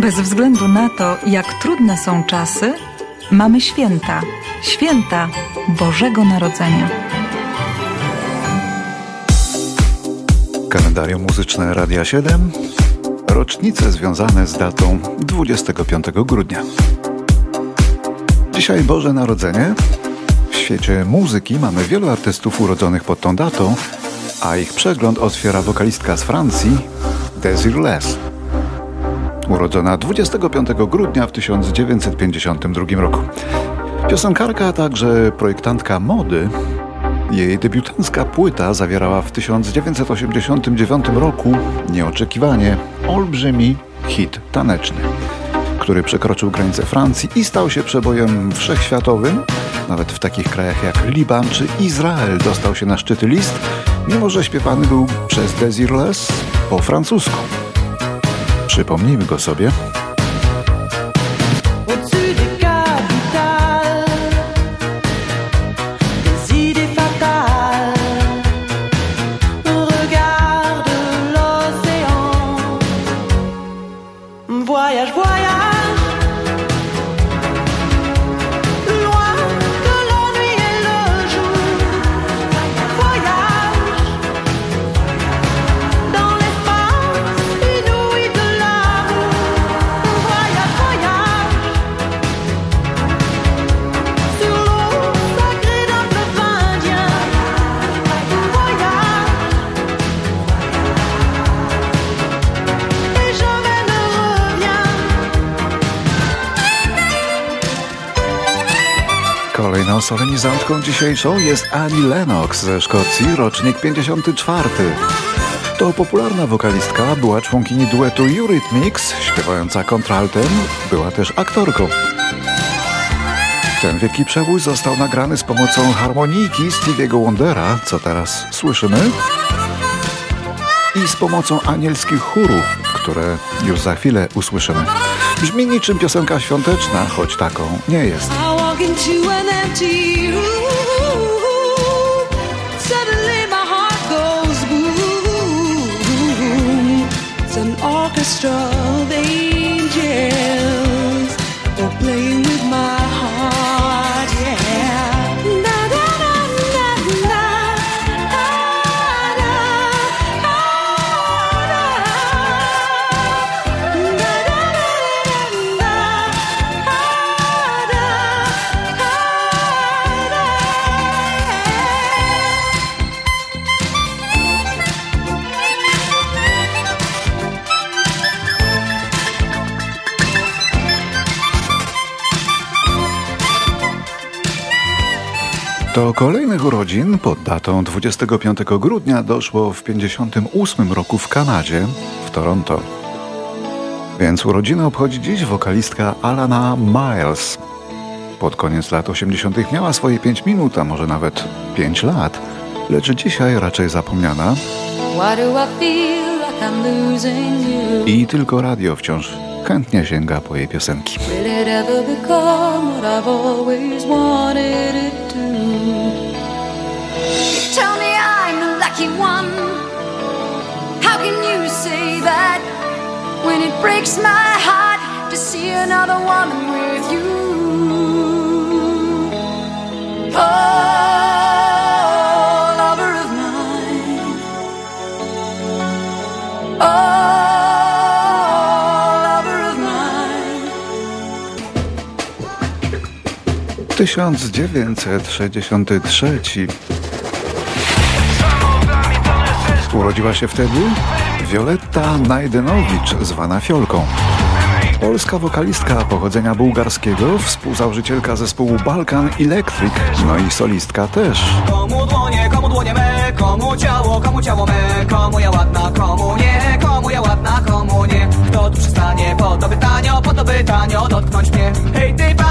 Bez względu na to, jak trudne są czasy, mamy święta. Święta Bożego Narodzenia. Kalendarium muzyczne Radia 7. Rocznice związane z datą 25 grudnia. Dzisiaj Boże Narodzenie. W świecie muzyki mamy wielu artystów urodzonych pod tą datą, a ich przegląd otwiera wokalistka z Francji, Desiree Les urodzona 25 grudnia w 1952 roku. Piosenkarka, a także projektantka mody. Jej debiutancka płyta zawierała w 1989 roku nieoczekiwanie olbrzymi hit taneczny, który przekroczył granice Francji i stał się przebojem wszechświatowym. Nawet w takich krajach jak Liban czy Izrael dostał się na szczyty list, mimo że śpiewany był przez Desireless po francusku. Przypomnijmy go sobie. Solenizantką dzisiejszą jest Annie Lennox ze Szkocji, rocznik 54. To popularna wokalistka, była członkini duetu Eurythmics, śpiewająca kontraltem, była też aktorką. Ten wielki przebój został nagrany z pomocą harmonijki Stevie'ego Wondera, co teraz słyszymy, i z pomocą anielskich chórów, które już za chwilę usłyszymy. Brzmi niczym piosenka świąteczna, choć taką nie jest. Into an empty room. Suddenly my heart goes boom. It's an orchestra of Do kolejnych urodzin pod datą 25 grudnia doszło w 58 roku w Kanadzie, w Toronto. Więc urodziny obchodzi dziś wokalistka Alana Miles. Pod koniec lat 80. miała swoje 5 minut, a może nawet 5 lat, lecz dzisiaj raczej zapomniana. I tylko radio wciąż chętnie sięga po jej piosenki. When it breaks my heart to see another woman with you. Another of mine Oh, lover of mine. Oh. 1963. Urodziła się wtedy Wioletta Najdenowicz, zwana Fiolką. Polska wokalistka pochodzenia bułgarskiego, współzałożycielka zespołu Balkan Electric, no i solistka też. Komu dłonie, komu dłonie me, komu ciało, komu ciało me, komu ja ładna, komu nie, komu ja ładna, komu nie. Kto tu przystanie, po to pytanie, po to pytanie, dotknąć mnie. Hej ty panie,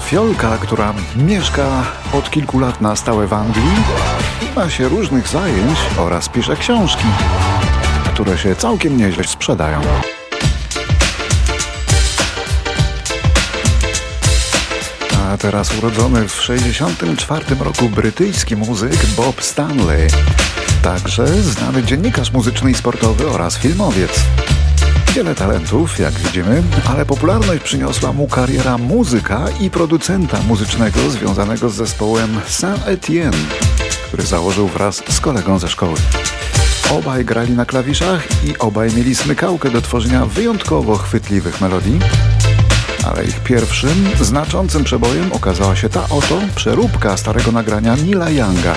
fiolka, która mieszka od kilku lat na stałe w Anglii i ma się różnych zajęć oraz pisze książki, które się całkiem nieźle sprzedają. A teraz urodzony w 64 roku brytyjski muzyk Bob Stanley, także znany dziennikarz muzyczny i sportowy oraz filmowiec. Wiele talentów, jak widzimy, ale popularność przyniosła mu kariera muzyka i producenta muzycznego związanego z zespołem Saint-Étienne, który założył wraz z kolegą ze szkoły. Obaj grali na klawiszach i obaj mieli smykałkę do tworzenia wyjątkowo chwytliwych melodii. Ale ich pierwszym, znaczącym przebojem okazała się ta oto przeróbka starego nagrania Nila Younga.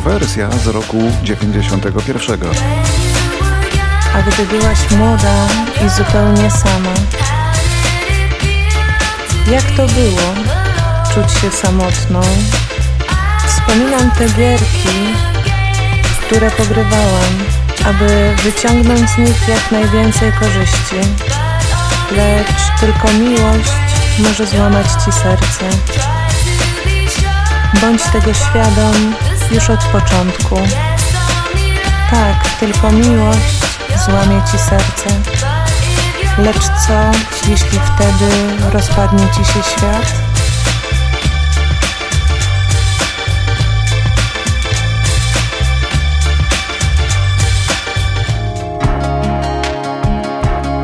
Wersja z roku 91. A gdy byłaś młoda i zupełnie sama, jak to było czuć się samotną? Wspominam te gierki, które pogrywałam, aby wyciągnąć z nich jak najwięcej korzyści. Lecz tylko miłość może złamać ci serce. Bądź tego świadom już od początku. Tak, tylko miłość złamie ci serce. Lecz co, jeśli wtedy rozpadnie ci się świat?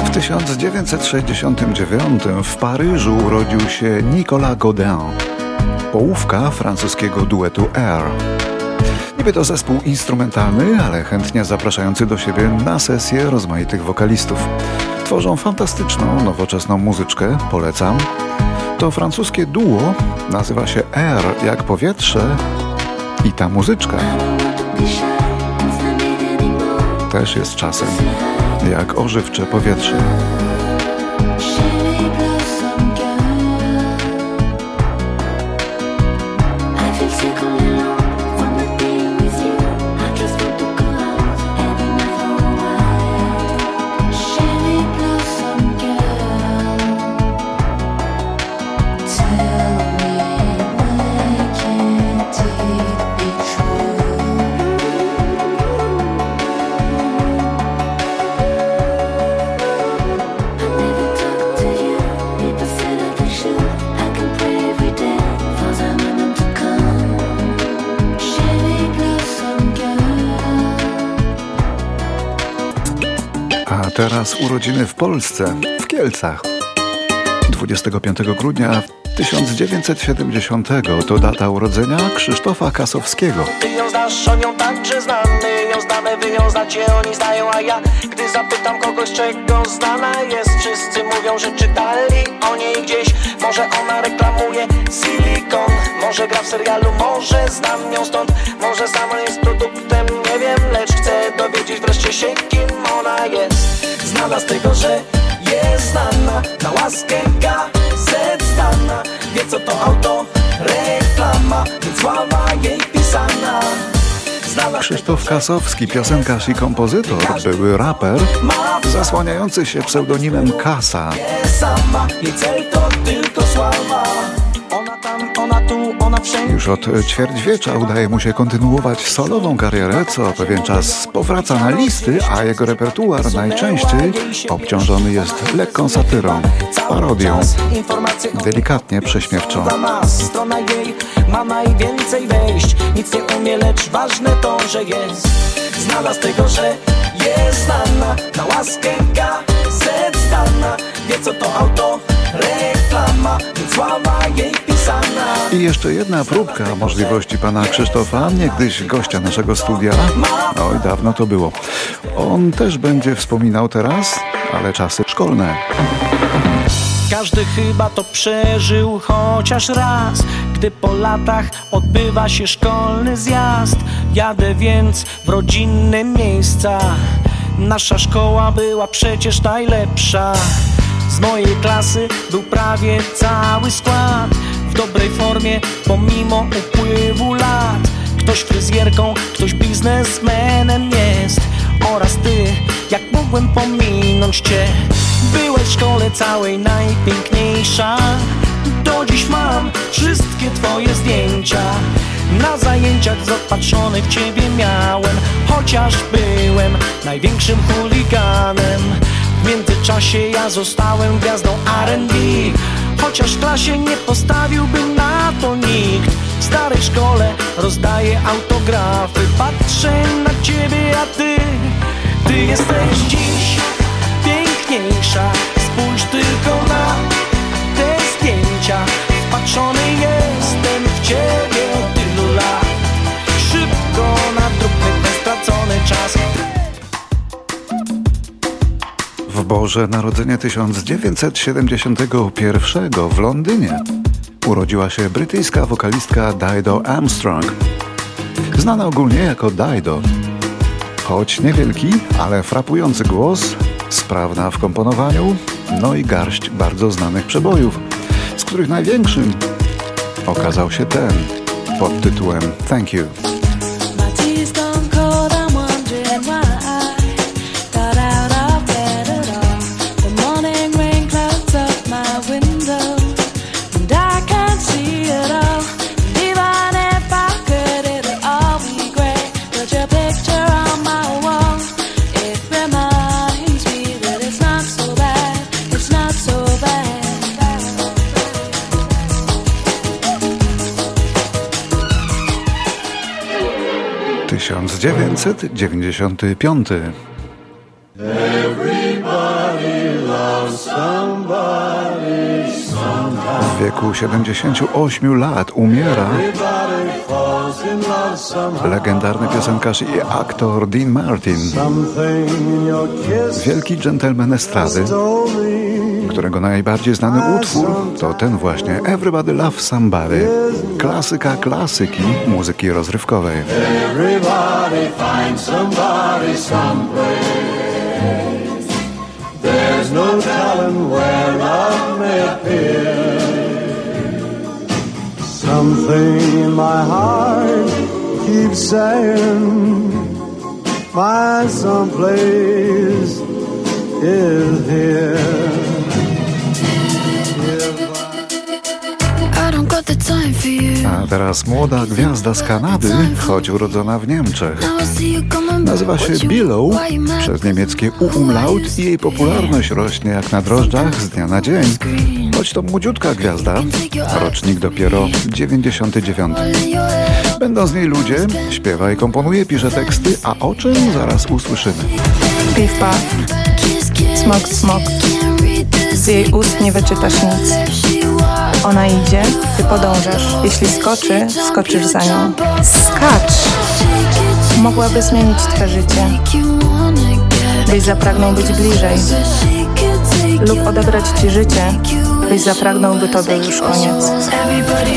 W 1969 w Paryżu urodził się Nicolas Godin, połówka francuskiego duetu Air. Niby to zespół instrumentalny, ale chętnie zapraszający do siebie na sesje rozmaitych wokalistów. Tworzą fantastyczną, nowoczesną muzyczkę, polecam. To francuskie duo nazywa się Air jak powietrze i ta muzyczka też jest czasem jak ożywcze powietrze. Teraz urodziny w Polsce, w Kielcach. 25 grudnia 1970 to data urodzenia Krzysztofa Kasowskiego. Ty ją znasz, on ją także znam My ją znamy, wy ją znacie, oni znają A ja, gdy zapytam kogoś, czego znana jest Wszyscy mówią, że czytali o niej gdzieś Może ona reklamuje silikon Może gra w serialu, może znam ją stąd Może sama jest produktem, nie wiem Lecz chcę dowiedzieć wreszcie się, Znana z tego, że jest znana. Na łaskę gazet zdana Wie co to auto, reklama Więc sława jej pisana. Znana Krzysztof Kasowski, piosenkarz i kompozytor, były raper zasłaniający się pseudonimem Kasa. jest sama. Jej cel to tylko sława Już od ćwierćwiecza udaje mu się kontynuować solową karierę, co pewien czas powraca na listy, a jego repertuar najczęściej obciążony jest lekką satyrą, parodią, delikatnie prześmiewczą. Strona jej ma najwięcej wejść. Nic nie umie, lecz ważne to, że jest. Znana z tego, że jest znana. Na łaskę gazet zdana Wie co to auto, reklama Więc sława jej I jeszcze jedna próbka możliwości pana Krzysztofa, niegdyś gościa naszego studia. Oj, dawno to było. On też będzie wspominał teraz, ale czasy szkolne. Każdy chyba to przeżył chociaż raz Gdy po latach odbywa się szkolny zjazd Jadę więc w rodzinne miejsca Nasza szkoła była przecież najlepsza Z mojej klasy był prawie cały skład W dobrej formie pomimo upływu lat. Ktoś fryzjerką, ktoś biznesmenem jest. Oraz ty, jak mogłem pominąć cię? Byłeś w szkole całej najpiękniejsza. Do dziś mam wszystkie twoje zdjęcia. Na zajęciach zapatrzony w ciebie miałem. Chociaż byłem największym chuliganem. W międzyczasie ja zostałem gwiazdą R&B Chociaż klasie nie postawiłby na to nikt. W starej szkole rozdaję autografy. Patrzę na ciebie, a ty Ty jesteś dziś piękniejsza. Spójrz tylko na te zdjęcia. Wpatrzony jestem w ciebie Boże Narodzenie 1971 w Londynie urodziła się brytyjska wokalistka Dido Armstrong. Znana ogólnie jako Dido. Choć niewielki, ale frapujący głos, sprawna w komponowaniu, no i garść bardzo znanych przebojów, z których największym okazał się ten pod tytułem Thank You. Tysiąc dziewięćset dziewięćdziesiąty piąty. W wieku 78 lat umiera legendarny piosenkarz i aktor Dean Martin. Wielki dżentelmen estrady, którego najbardziej znany utwór to ten właśnie Everybody Loves Somebody, klasyka klasyki muzyki rozrywkowej. Everybody find somebody There's no telling where love may appear. Something in my heart keeps saying, my someplace is here. A teraz młoda gwiazda z Kanady, choć urodzona w Niemczech. Nazywa się Billow przez niemieckie U-umlaut i jej popularność rośnie jak na drożdżach z dnia na dzień. Choć to młodziutka gwiazda, rocznik dopiero 99. Będą z niej ludzie, śpiewa i komponuje, pisze teksty, a o czym zaraz usłyszymy. Piw, paf, smok, smok. Z jej ust nie wyczytasz nic. Ona idzie, ty podążasz. Jeśli skoczy, skoczysz za nią. Skacz! Mogłaby zmienić twoje życie. Byś zapragnął być bliżej. Lub odebrać ci życie, byś zapragnął, by to był już koniec.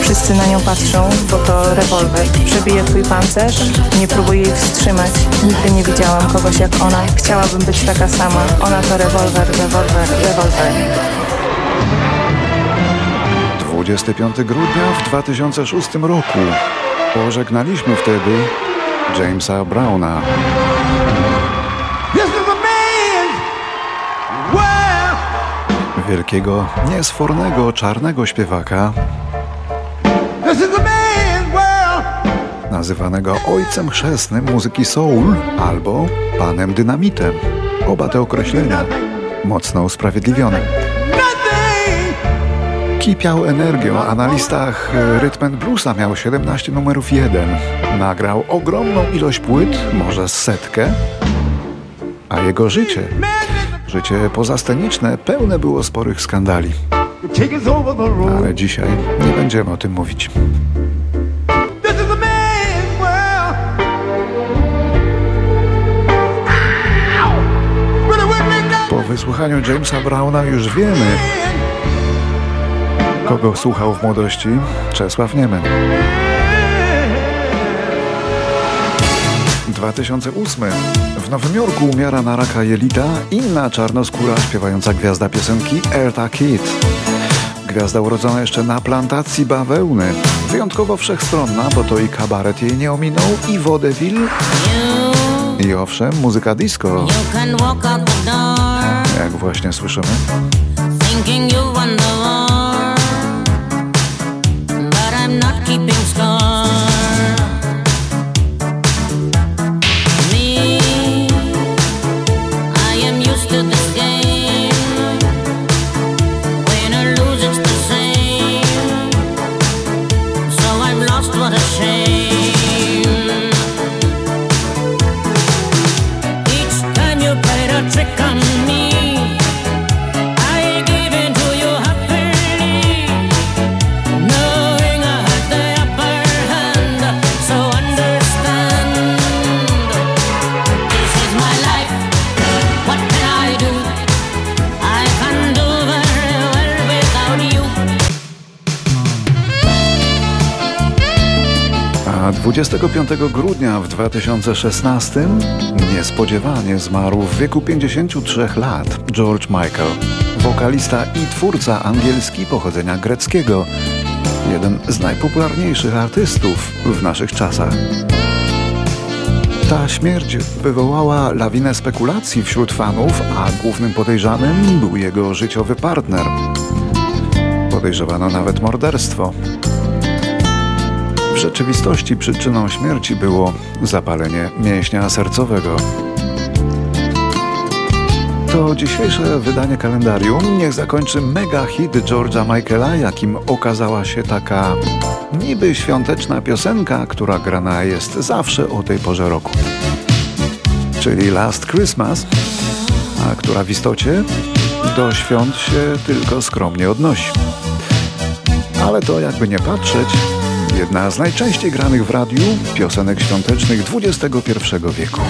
Wszyscy na nią patrzą, bo to rewolwer. Przebije twój pancerz, nie próbuj jej wstrzymać. Nigdy nie widziałam kogoś jak ona. Chciałabym być taka sama. Ona to rewolwer, rewolwer, rewolwer. 25 grudnia w 2006 roku pożegnaliśmy wtedy Jamesa Browna. Wielkiego, niesfornego, czarnego śpiewaka, nazywanego ojcem chrzestnym muzyki soul albo panem dynamitem. Oba te określenia mocno usprawiedliwione kipiał energią, a na listach e, Rhythm Bluesa miał 17 numerów 1. Nagrał ogromną ilość płyt, może setkę, a jego życie, życie pozasceniczne, pełne było sporych skandali. Ale dzisiaj nie będziemy o tym mówić. Po wysłuchaniu Jamesa Browna już wiemy, Kogo słuchał w młodości? Czesław Niemen. 2008. W Nowym Jorku umiera na raka jelita inna czarnoskóra śpiewająca gwiazda piosenki Erta Kid. Gwiazda urodzona jeszcze na plantacji bawełny. Wyjątkowo wszechstronna, bo to i kabaret jej nie ominął, i vaudeville. I owszem, muzyka disco. Jak właśnie słyszymy. 25 grudnia w 2016 niespodziewanie zmarł w wieku 53 lat George Michael, wokalista i twórca angielski pochodzenia greckiego, jeden z najpopularniejszych artystów w naszych czasach. Ta śmierć wywołała lawinę spekulacji wśród fanów, a głównym podejrzanym był jego życiowy partner. Podejrzewano nawet morderstwo. W rzeczywistości przyczyną śmierci było zapalenie mięśnia sercowego. To dzisiejsze wydanie kalendarium niech zakończy mega hit George'a Michaela, jakim okazała się taka niby świąteczna piosenka, która grana jest zawsze o tej porze roku. Czyli Last Christmas, a która w istocie do świąt się tylko skromnie odnosi. Ale to jakby nie patrzeć, jedna z najczęściej granych w radiu piosenek świątecznych XXI wieku.